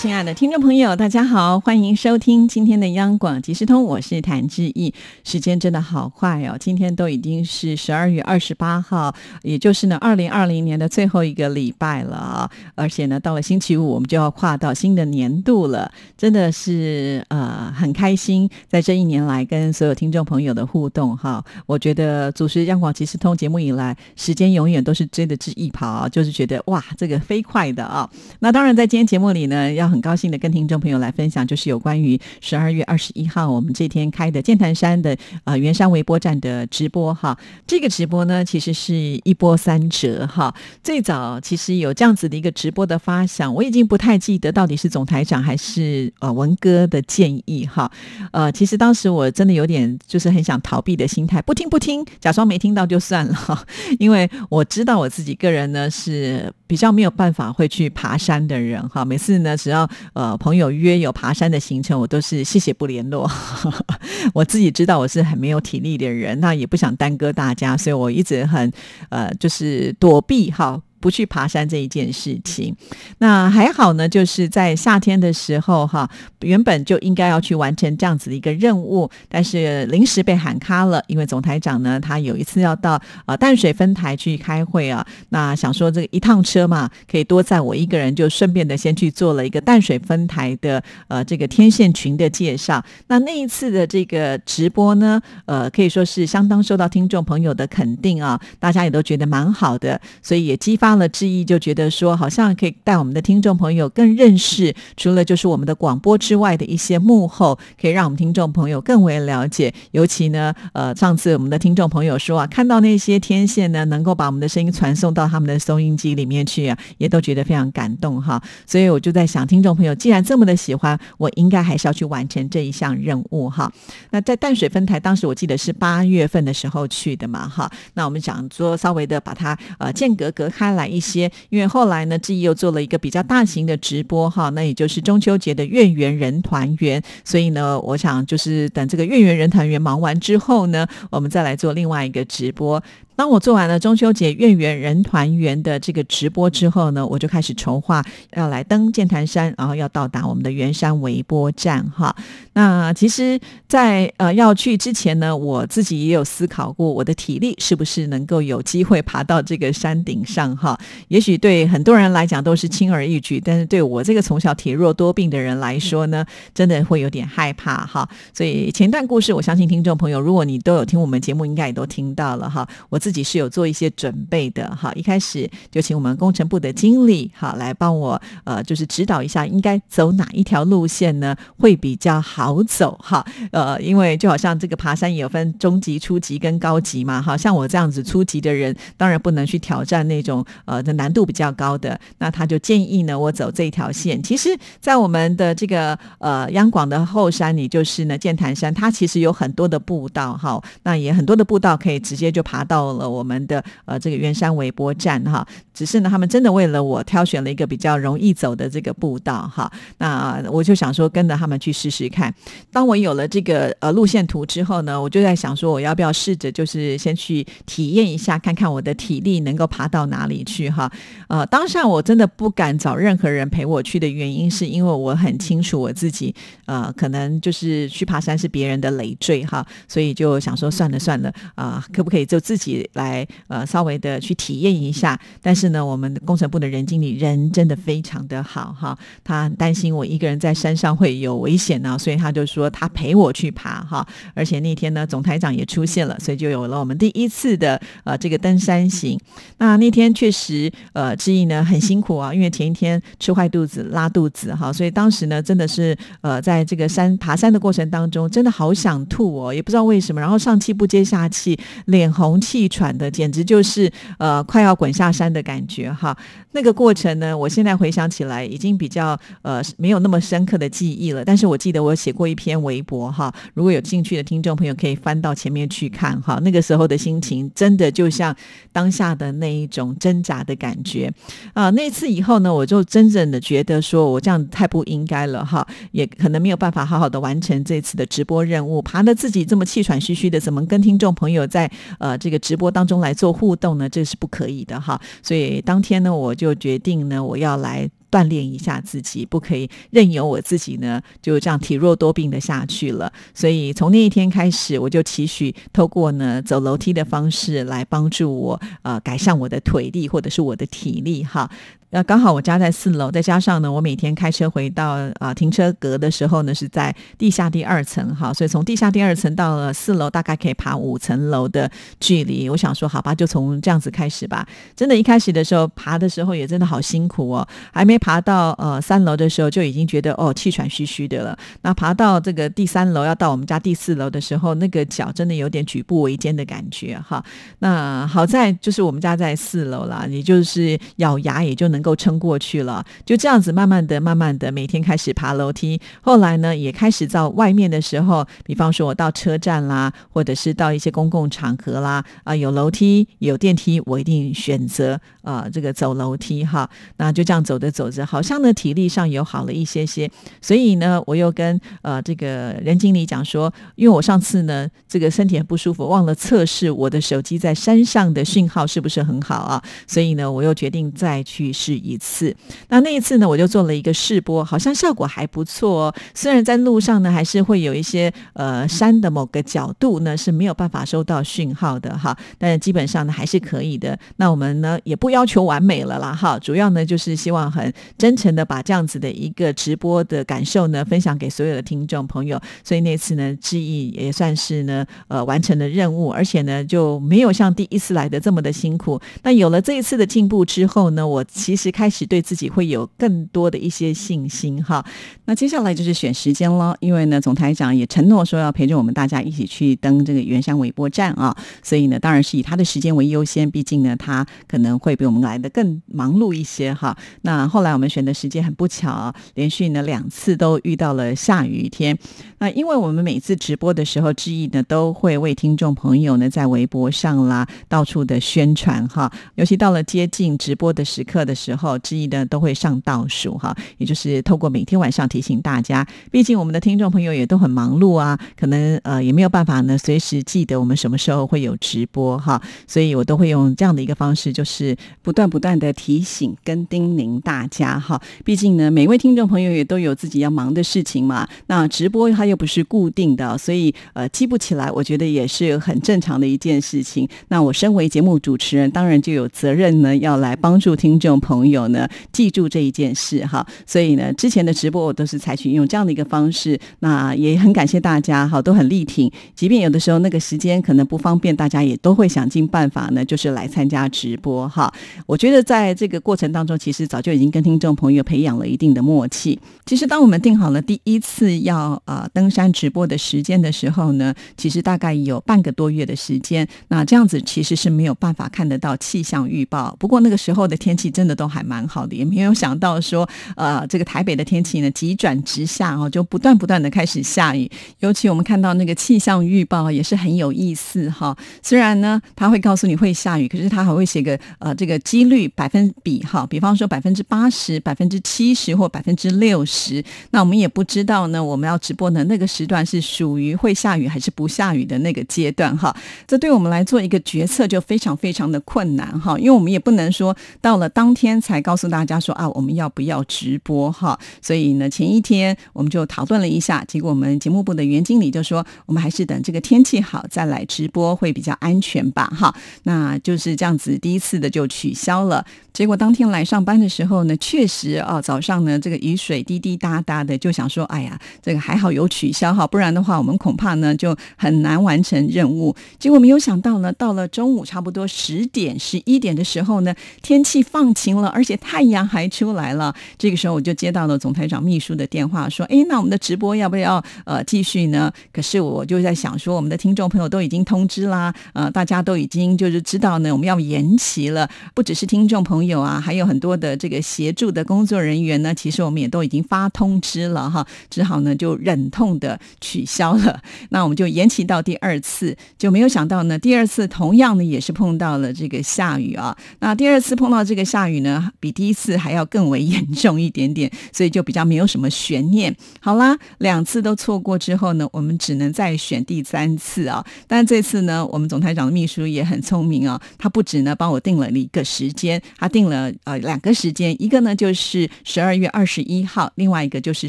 亲爱的听众朋友，大家好，欢迎收听今天的央广即时通，我是谭志毅。时间真的好快哦，今天都已经是十二月二十八号，也就是呢二零二零年的最后一个礼拜了啊！而且呢，到了星期五，我们就要跨到新的年度了，真的是呃啊很开心，在这一年来跟所有听众朋友的互动哈。我觉得主持央广即时通节目以来，时间永远都是追的志毅跑，就是觉得哇，这个飞快的啊！那当然，在今天节目里呢，要很高兴的跟听众朋友来分享，就是有关于十二月二十一号我们这天开的剑潭山的呃圆山微波站的直播哈。这个直播呢，其实是一波三折哈。最早其实有这样子的一个直播的发想，我已经不太记得到底是总台长还是呃文哥的建议意哈。呃，其实当时我真的有点就是很想逃避的心态，不听不听，假装没听到就算了。因为我知道我自己个人呢是比较没有办法会去爬山的人哈。每次呢，只要呃，朋友约有爬山的行程，我都是谢谢不联络。我自己知道我是很没有体力的人，那也不想耽搁大家，所以我一直很呃，就是躲避哈。不去爬山这一件事情，那还好呢，就是在夏天的时候哈，原本就应该要去完成这样子的一个任务，但是临时被喊卡了，因为总台长呢，他有一次要到呃淡水分台去开会啊，那想说这个一趟车嘛，可以多载我一个人，就顺便的先去做了一个淡水分台的呃这个天线群的介绍。那那一次的这个直播呢，呃可以说是相当受到听众朋友的肯定啊，大家也都觉得蛮好的，所以也激发。了之意，就觉得说好像可以带我们的听众朋友更认识，除了就是我们的广播之外的一些幕后，可以让我们听众朋友更为了解。尤其呢，呃，上次我们的听众朋友说啊，看到那些天线呢，能够把我们的声音传送到他们的收音机里面去啊，也都觉得非常感动哈。所以我就在想，听众朋友既然这么的喜欢，我应该还是要去完成这一项任务哈。那在淡水分台，当时我记得是八月份的时候去的嘛哈。那我们想说，稍微的把它呃间隔隔开来。来一些，因为后来呢，记忆又做了一个比较大型的直播哈，那也就是中秋节的月圆人团圆，所以呢，我想就是等这个月圆人团圆忙完之后呢，我们再来做另外一个直播。当我做完了中秋节月圆人团圆的这个直播之后呢，我就开始筹划要来登剑潭山，然后要到达我们的圆山微波站哈。那其实，在呃要去之前呢，我自己也有思考过，我的体力是不是能够有机会爬到这个山顶上哈？也许对很多人来讲都是轻而易举，但是对我这个从小体弱多病的人来说呢，真的会有点害怕哈。所以前段故事，我相信听众朋友，如果你都有听我们节目，应该也都听到了哈。我自自己是有做一些准备的哈，一开始就请我们工程部的经理哈来帮我呃，就是指导一下应该走哪一条路线呢会比较好走哈呃，因为就好像这个爬山也有分中级、初级跟高级嘛，哈，像我这样子初级的人当然不能去挑战那种呃的难度比较高的，那他就建议呢我走这一条线。其实，在我们的这个呃央广的后山里，就是呢剑潭山，它其实有很多的步道哈，那也很多的步道可以直接就爬到。了我们的呃这个圆山微波站哈，只是呢他们真的为了我挑选了一个比较容易走的这个步道哈，那我就想说跟着他们去试试看。当我有了这个呃路线图之后呢，我就在想说我要不要试着就是先去体验一下，看看我的体力能够爬到哪里去哈。呃，当下我真的不敢找任何人陪我去的原因，是因为我很清楚我自己呃可能就是去爬山是别人的累赘哈，所以就想说算了算了啊，可不可以就自己。来呃，稍微的去体验一下，但是呢，我们工程部的人经理人真的非常的好哈，他担心我一个人在山上会有危险呢，所以他就说他陪我去爬哈，而且那天呢，总台长也出现了，所以就有了我们第一次的呃这个登山行。那那天确实呃，志毅呢很辛苦啊，因为前一天吃坏肚子拉肚子哈，所以当时呢真的是呃在这个山爬山的过程当中，真的好想吐哦，也不知道为什么，然后上气不接下气，脸红气。喘的，简直就是呃快要滚下山的感觉哈。那个过程呢，我现在回想起来已经比较呃没有那么深刻的记忆了。但是我记得我写过一篇微博哈，如果有兴趣的听众朋友可以翻到前面去看哈。那个时候的心情真的就像当下的那一种挣扎的感觉啊。那次以后呢，我就真正的觉得说我这样太不应该了哈，也可能没有办法好好的完成这次的直播任务，爬得自己这么气喘吁吁的，怎么跟听众朋友在呃这个直播当中来做互动呢？这是不可以的哈。所以当天呢，我就决定呢，我要来。锻炼一下自己，不可以任由我自己呢就这样体弱多病的下去了。所以从那一天开始，我就期许透过呢走楼梯的方式来帮助我呃改善我的腿力或者是我的体力哈。那刚好我家在四楼，再加上呢，我每天开车回到啊停车格的时候呢，是在地下第二层哈，所以从地下第二层到了四楼，大概可以爬五层楼的距离。我想说，好吧，就从这样子开始吧。真的，一开始的时候爬的时候也真的好辛苦哦，还没爬到呃三楼的时候，就已经觉得哦气喘吁吁的了。那爬到这个第三楼，要到我们家第四楼的时候，那个脚真的有点举步维艰的感觉哈。那好在就是我们家在四楼啦，你就是咬牙也就能。够撑过去了，就这样子慢慢的、慢慢的，每天开始爬楼梯。后来呢，也开始到外面的时候，比方说我到车站啦，或者是到一些公共场合啦，啊，有楼梯、有电梯，我一定选择啊这个走楼梯哈。那就这样走着走好像呢体力上有好了一些些。所以呢，我又跟呃这个任经理讲说，因为我上次呢这个身体很不舒服，忘了测试我的手机在山上的讯号是不是很好啊，所以呢，我又决定再去试。一次，那那一次呢，我就做了一个试播，好像效果还不错哦。虽然在路上呢，还是会有一些呃山的某个角度呢是没有办法收到讯号的哈，但是基本上呢还是可以的。那我们呢也不要求完美了啦哈，主要呢就是希望很真诚的把这样子的一个直播的感受呢分享给所有的听众朋友。所以那次呢，志毅也算是呢呃完成了任务，而且呢就没有像第一次来的这么的辛苦。那有了这一次的进步之后呢，我其实。开始对自己会有更多的一些信心哈。那接下来就是选时间了，因为呢，总台长也承诺说要陪着我们大家一起去登这个圆山尾波站啊，所以呢，当然是以他的时间为优先，毕竟呢，他可能会比我们来的更忙碌一些哈。那后来我们选的时间很不巧，连续呢两次都遇到了下雨天。那因为我们每次直播的时候，志毅呢都会为听众朋友呢在微博上啦到处的宣传哈，尤其到了接近直播的时刻的时候。志毅呢都会上倒数哈，也就是透过每天晚上提醒大家，毕竟我们的听众朋友也都很忙碌啊，可能呃也没有办法呢随时记得我们什么时候会有直播哈，所以我都会用这样的一个方式，就是不断不断的提醒跟叮咛大家哈。毕竟呢，每位听众朋友也都有自己要忙的事情嘛，那直播它又不是固定的，所以呃记不起来，我觉得也是很正常的一件事情。那我身为节目主持人，当然就有责任呢，要来帮助听众朋。友呢，记住这一件事哈，所以呢，之前的直播我都是采取用这样的一个方式，那也很感谢大家哈，都很力挺，即便有的时候那个时间可能不方便，大家也都会想尽办法呢，就是来参加直播哈。我觉得在这个过程当中，其实早就已经跟听众朋友培养了一定的默契。其实当我们定好了第一次要呃登山直播的时间的时候呢，其实大概有半个多月的时间，那这样子其实是没有办法看得到气象预报。不过那个时候的天气真的都。还蛮好的，也没有想到说，呃，这个台北的天气呢急转直下哦，就不断不断的开始下雨。尤其我们看到那个气象预报也是很有意思哈。虽然呢，他会告诉你会下雨，可是他还会写个呃这个几率百分比哈，比方说百分之八十、百分之七十或百分之六十。那我们也不知道呢，我们要直播的那个时段是属于会下雨还是不下雨的那个阶段哈。这对我们来做一个决策就非常非常的困难哈，因为我们也不能说到了当天。才告诉大家说啊，我们要不要直播哈？所以呢，前一天我们就讨论了一下，结果我们节目部的袁经理就说，我们还是等这个天气好再来直播会比较安全吧哈。那就是这样子，第一次的就取消了。结果当天来上班的时候呢，确实啊，早上呢这个雨水滴滴答答的，就想说，哎呀，这个还好有取消哈，不然的话我们恐怕呢就很难完成任务。结果没有想到呢，到了中午差不多十点十一点的时候呢，天气放晴了，而且太阳还出来了。这个时候我就接到了总台长秘书的电话，说，哎，那我们的直播要不要呃继续呢？可是我就在想说，我们的听众朋友都已经通知啦，呃，大家都已经就是知道呢，我们要延期了。不只是听众朋友啊，还有很多的这个协助的工作人员呢，其实我们也都已经发通知了哈，只好呢就忍痛的取消了。那我们就延期到第二次，就没有想到呢，第二次同样呢也是碰到了这个下雨啊。那第二次碰到这个下雨呢，比第一次还要更为严重一点点，所以就比较没有什么悬念。好啦，两次都错过之后呢，我们只能再选第三次啊。但这次呢，我们总台长的秘书也很聪明啊，他不止呢帮我定了一个时间，他定了呃两个时间，一个呢就是十二月二十一号，另外一个就是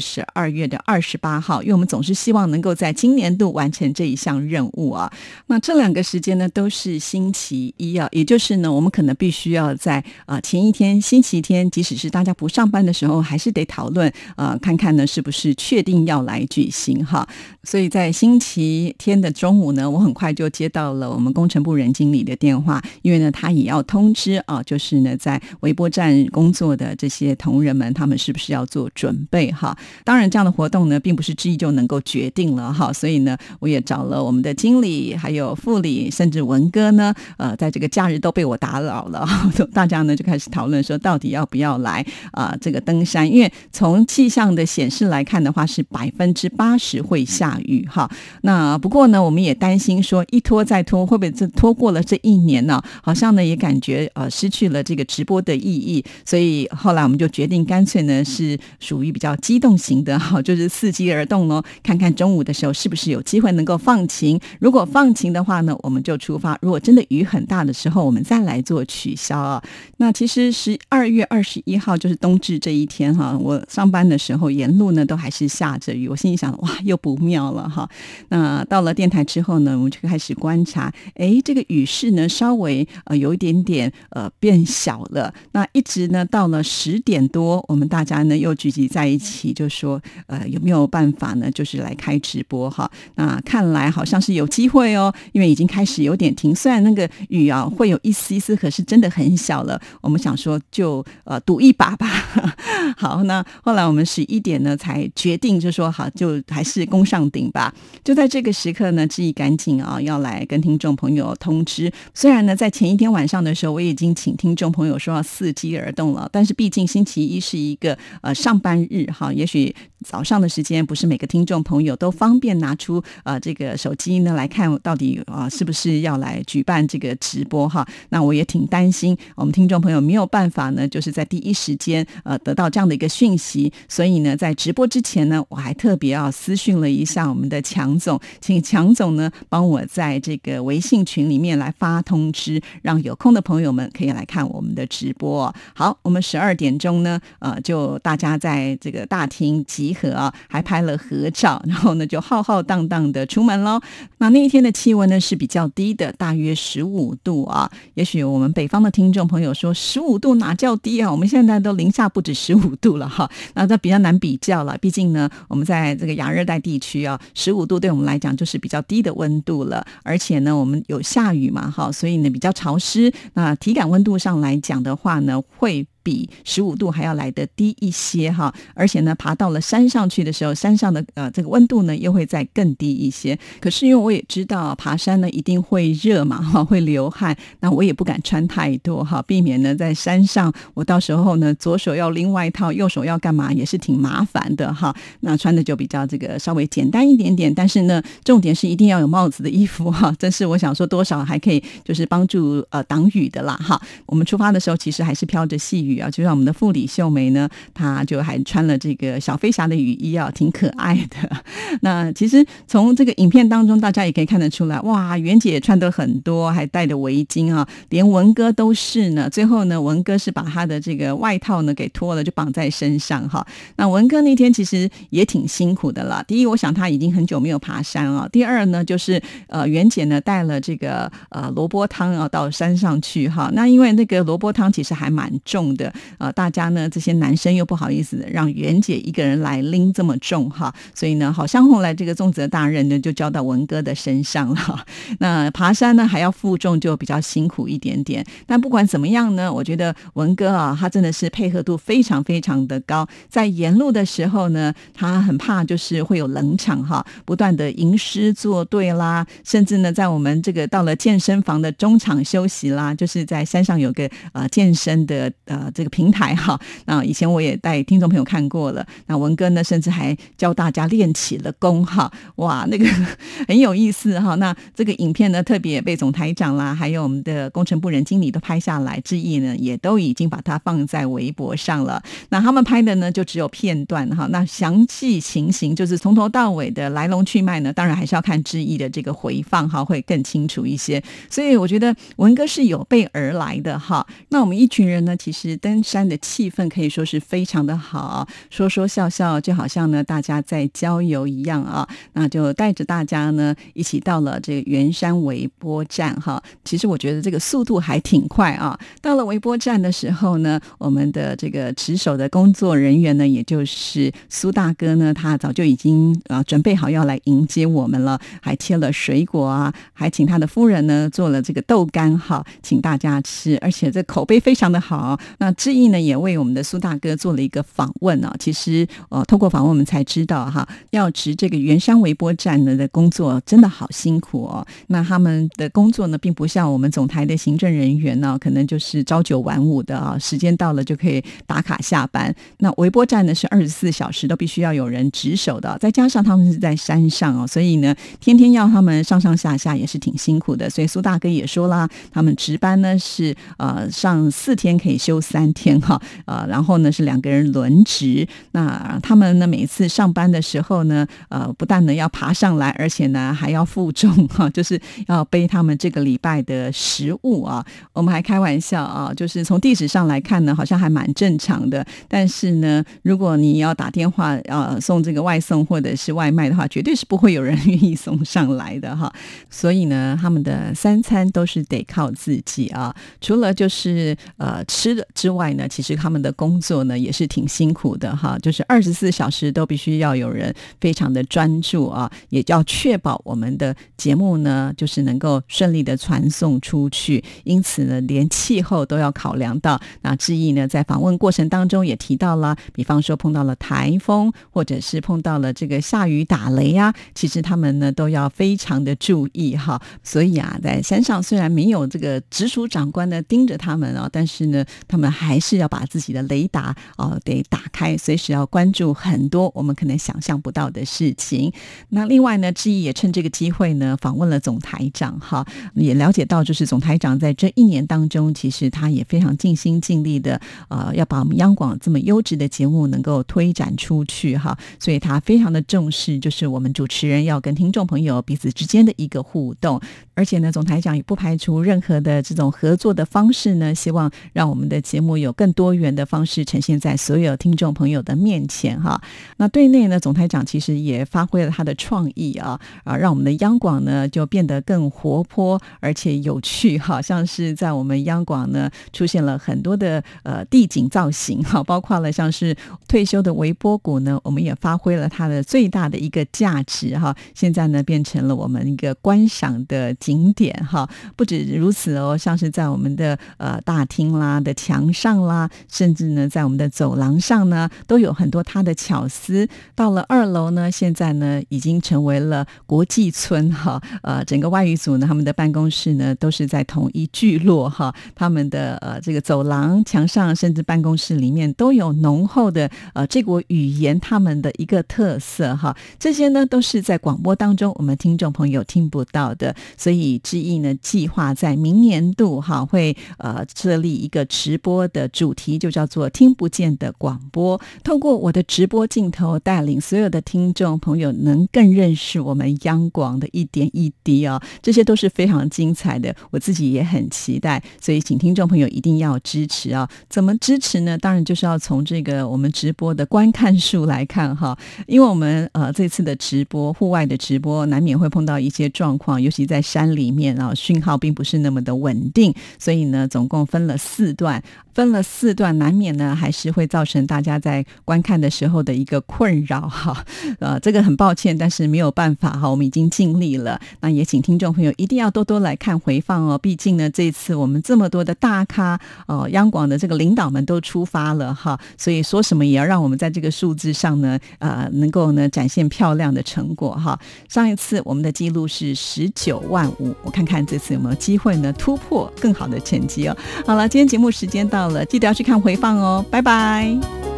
十二月的二十八号，因为我们总是希望能够在今年度完成这一项任务啊。那这两个时间呢都是星期一啊，也就是呢我们可能必须要在啊前一天星期天，即使是大家不上班的时候，还是得讨论呃看看呢是不是确定要来举行哈。所以在星期天的中午呢，我很快就接到了我们工程部任经理的电话，因为呢他也要通知啊，就是呢在微波站工作的这些同仁们，他们是不是要做准备哈？当然这样的活动呢，并不是之一就能够决定了哈。所以呢，我也找了我们的经理，还有副理，甚至文哥呢，呃，在这个假日都被我打扰了，大家呢就开始讨论说，到底要不要来啊这个登山？因为从气象的显示来看的话，是百分之八十会下雨哈。那不过呢，我们也担心说，一拖再拖，会不会这拖过了这一年呢？好像呢也感觉呃失去了这个直播的意义，所以后来我们就决定干脆呢是属于比较机动型的哈，就是伺机而动喽，看看中午的时候是不是有机会能够放晴。如果放晴的话呢，我们就出发；如果真的雨很大的时候，我们再来做取消啊。那其实十二月二十一号就是冬至这一天哈，我上班的时候沿路呢都还是下着雨，我心里想哇又不妙了哈。那到了电台之后呢，我们就开始观察，哎，这个雨势呢稍微呃有一点点呃变小了。那一直呢到了十点多，我们大家呢又聚集在一起，就说呃有没有办法呢，就是来开直播哈。那看来好像是有机会哦，因为已经开始有点停，虽然那个雨啊会有一丝一丝，可是真的很小了。我们想说就呃赌一把吧。好，那后来我们十一点呢才决定，就说好就还是攻上顶吧。就在这个时刻呢，志毅赶紧啊要来跟听众朋友通知。虽然呢在前一天晚上的时候，我已经请听众朋友说要伺机而动了，但是毕竟星期一是一个呃上班日哈，也许早上的时间不是每个听众朋友都方便拿出呃这个手机呢来看到底啊是不是要来举办这个直播哈。那我也挺担心我们听众朋友没有办法呢，就是在第一时间呃得到这样的一个讯息，所以呢在直播之前呢，我还特别啊私讯了一下我们的强总，请强总呢帮我在这个微信群里面来发通知，让有空的朋友们可以来看我们的直播。好，我们十二二点钟呢，呃，就大家在这个大厅集合啊，还拍了合照，然后呢就浩浩荡荡的出门喽。那那一天的气温呢是比较低的，大约十五度啊。也许我们北方的听众朋友说十五度哪叫低啊？我们现在都零下不止十五度了哈。那这比较难比较了，毕竟呢，我们在这个亚热带地区啊，十五度对我们来讲就是比较低的温度了。而且呢，我们有下雨嘛哈，所以呢比较潮湿。那体感温度上来讲的话呢，会。比十五度还要来的低一些哈，而且呢，爬到了山上去的时候，山上的呃这个温度呢又会再更低一些。可是因为我也知道爬山呢一定会热嘛哈，会流汗，那我也不敢穿太多哈，避免呢在山上我到时候呢左手要拎外套，右手要干嘛也是挺麻烦的哈。那穿的就比较这个稍微简单一点点，但是呢重点是一定要有帽子的衣服哈。真是我想说多少还可以就是帮助呃挡雨的啦哈。我们出发的时候其实还是飘着细雨。啊，就像我们的副理秀梅呢，她就还穿了这个小飞侠的雨衣啊，挺可爱的。那其实从这个影片当中，大家也可以看得出来，哇，袁姐穿的很多，还戴着围巾啊，连文哥都是呢。最后呢，文哥是把他的这个外套呢给脱了，就绑在身上哈。那文哥那天其实也挺辛苦的啦。第一，我想他已经很久没有爬山啊。第二呢，就是呃，袁姐呢带了这个呃萝卜汤啊到山上去哈。那因为那个萝卜汤其实还蛮重的。的啊，大家呢这些男生又不好意思让袁姐一个人来拎这么重哈，所以呢，好像后来这个重责大任呢就交到文哥的身上了。那爬山呢还要负重，就比较辛苦一点点。但不管怎么样呢，我觉得文哥啊，他真的是配合度非常非常的高。在沿路的时候呢，他很怕就是会有冷场哈，不断的吟诗作对啦，甚至呢，在我们这个到了健身房的中场休息啦，就是在山上有个呃健身的呃这个平台哈。那以前我也带听众朋友看过了，那文哥呢，甚至还教大家练起了功哈，哇，那个 很有意思哈。那这个影片呢，特别被总台长啦，还有我们的工程部人经理都拍下来，志毅呢也都已经把它放在微博上了。那他们拍的呢，就只有片段哈。那详细情形就是从头到尾的来龙去脉呢，当然还是要看志毅的这个回放哈，会更清楚一些。所以我觉得文哥是有备而来的哈。那我们一群人呢，其实登山的气氛可以说是非常的好，说说笑笑，就好像呢大家在郊游一样啊。那就带着大家呢一起到了这个圆山微波站哈。其实我觉得这个速度还挺快啊。到了微波站的时候呢，我们的这个值守的工作人员呢，也就是苏大哥呢，他早就已经啊准备好要来迎接我们了，还切了水果啊，还请他的夫人呢做了这个豆干哈，请大家吃，而且这口碑非常的好。那志毅呢也为我们的苏大哥做了一个访问啊。其实呃，通过访问我们才知道哈，要值这个圆山微波站呢的工作真的好辛苦哦。那他们的工作呢，并不像我们总台的行政人员呢，可能就是朝九晚五的啊，时间到了就可以打卡下班。那微波站呢是二十四小时都必须要有人值守的，再加上他们是在山上哦，所以呢，天天要他们上上下下也是挺辛苦的。所以苏大哥也说啦，他们值班呢是呃上四天可以休三三天哈，呃，然后呢是两个人轮值。那他们呢每次上班的时候呢，呃，不但呢要爬上来，而且呢还要负重 哈，就是要背他们这个礼拜的食物啊。我们还开玩笑啊，就是从地址上来看呢，好像还蛮正常的。但是呢，如果你要打电话呃送这个外送或者是外卖的话，绝对是不会有人愿意送上来的哈。所以呢，他们的三餐都是得靠自己啊。除了就是呃吃的之外呢，其实他们的工作呢也是挺辛苦的哈。就是二十四小时都必须要有人非常的专注啊，也要确保我们的节目呢就是能够顺利的传送出去。因此呢，连气候都要考量到。那志毅呢，在访问过程当中也提到了，比方说碰到了台风，或者是碰到了这个下雨打雷呀，其实他们呢都要非常的注意哈。所以啊，在山上虽然没有这个直属长官呢盯着他们啊，但是呢，他们还是要把自己的雷达哦得打开，随时要关注很多我们可能想象不到的事情。那另外呢，志毅也趁这个机会呢，访问了总台长哈，也了解到就是总台长在这一年当中，其实他也非常尽心尽力的，呃，要把我们央广这么优质的节目能够推展出去哈，所以他非常的重视，就是我们主持人要跟听众朋友彼此之间的一个互动，而且呢，总台长也不排除任何的这种合作的方式呢，希望让我们的节目有更多元的方式呈现在所有听众朋友的面前哈。那对内呢，总台长其实也发挥了他的创意啊，啊，让我们的央广呢就变得更活泼而且有趣，哈像是在我们央广呢出现了很多的呃地景造型哈，包括了像是退休的微波谷呢，我们也发挥了它的最大的一个价值哈，现在呢变成了我们一个观赏的景点哈。不止如此哦，像是在我们的呃大厅啦的墙上啦，甚至呢在我们的走廊上呢，都有很多它的巧思。到了二楼呢，现在呢已经成为了国际村哈，呃，整个外语组呢，他们的办公室呢都是在同一聚落哈，他们的呃这个走廊墙上，甚至办公室里面都有浓厚的呃这国语言，他们的一个特色哈。这些呢都是在广播当中我们听众朋友听不到的，所以所以之意呢计划在明年度哈会呃设立一个直播的主题，就叫做听不见的广播，透过我的直播镜头带领所有的听众朋友能更认识我们央广的一点一滴啊，这些都是非常精彩的，我自己也很期待，所以请听众朋友一定要支持啊！怎么支持呢？当然就是要从这个我们直播的观看数来看哈，因为我们呃这次的直播户外的直播难免会碰到一些状况，尤其在山。里面啊，讯号并不是那么的稳定，所以呢，总共分了四段，分了四段，难免呢还是会造成大家在观看的时候的一个困扰哈。呃，这个很抱歉，但是没有办法哈，我们已经尽力了。那也请听众朋友一定要多多来看回放哦，毕竟呢，这次我们这么多的大咖哦，央广的这个领导们都出发了哈，所以说什么也要让我们在这个数字上呢，呃，能够呢展现漂亮的成果哈。上一次我们的记录是十九万我看看这次有没有机会呢突破更好的成绩哦。好了，今天节目时间到了，记得要去看回放哦，拜拜。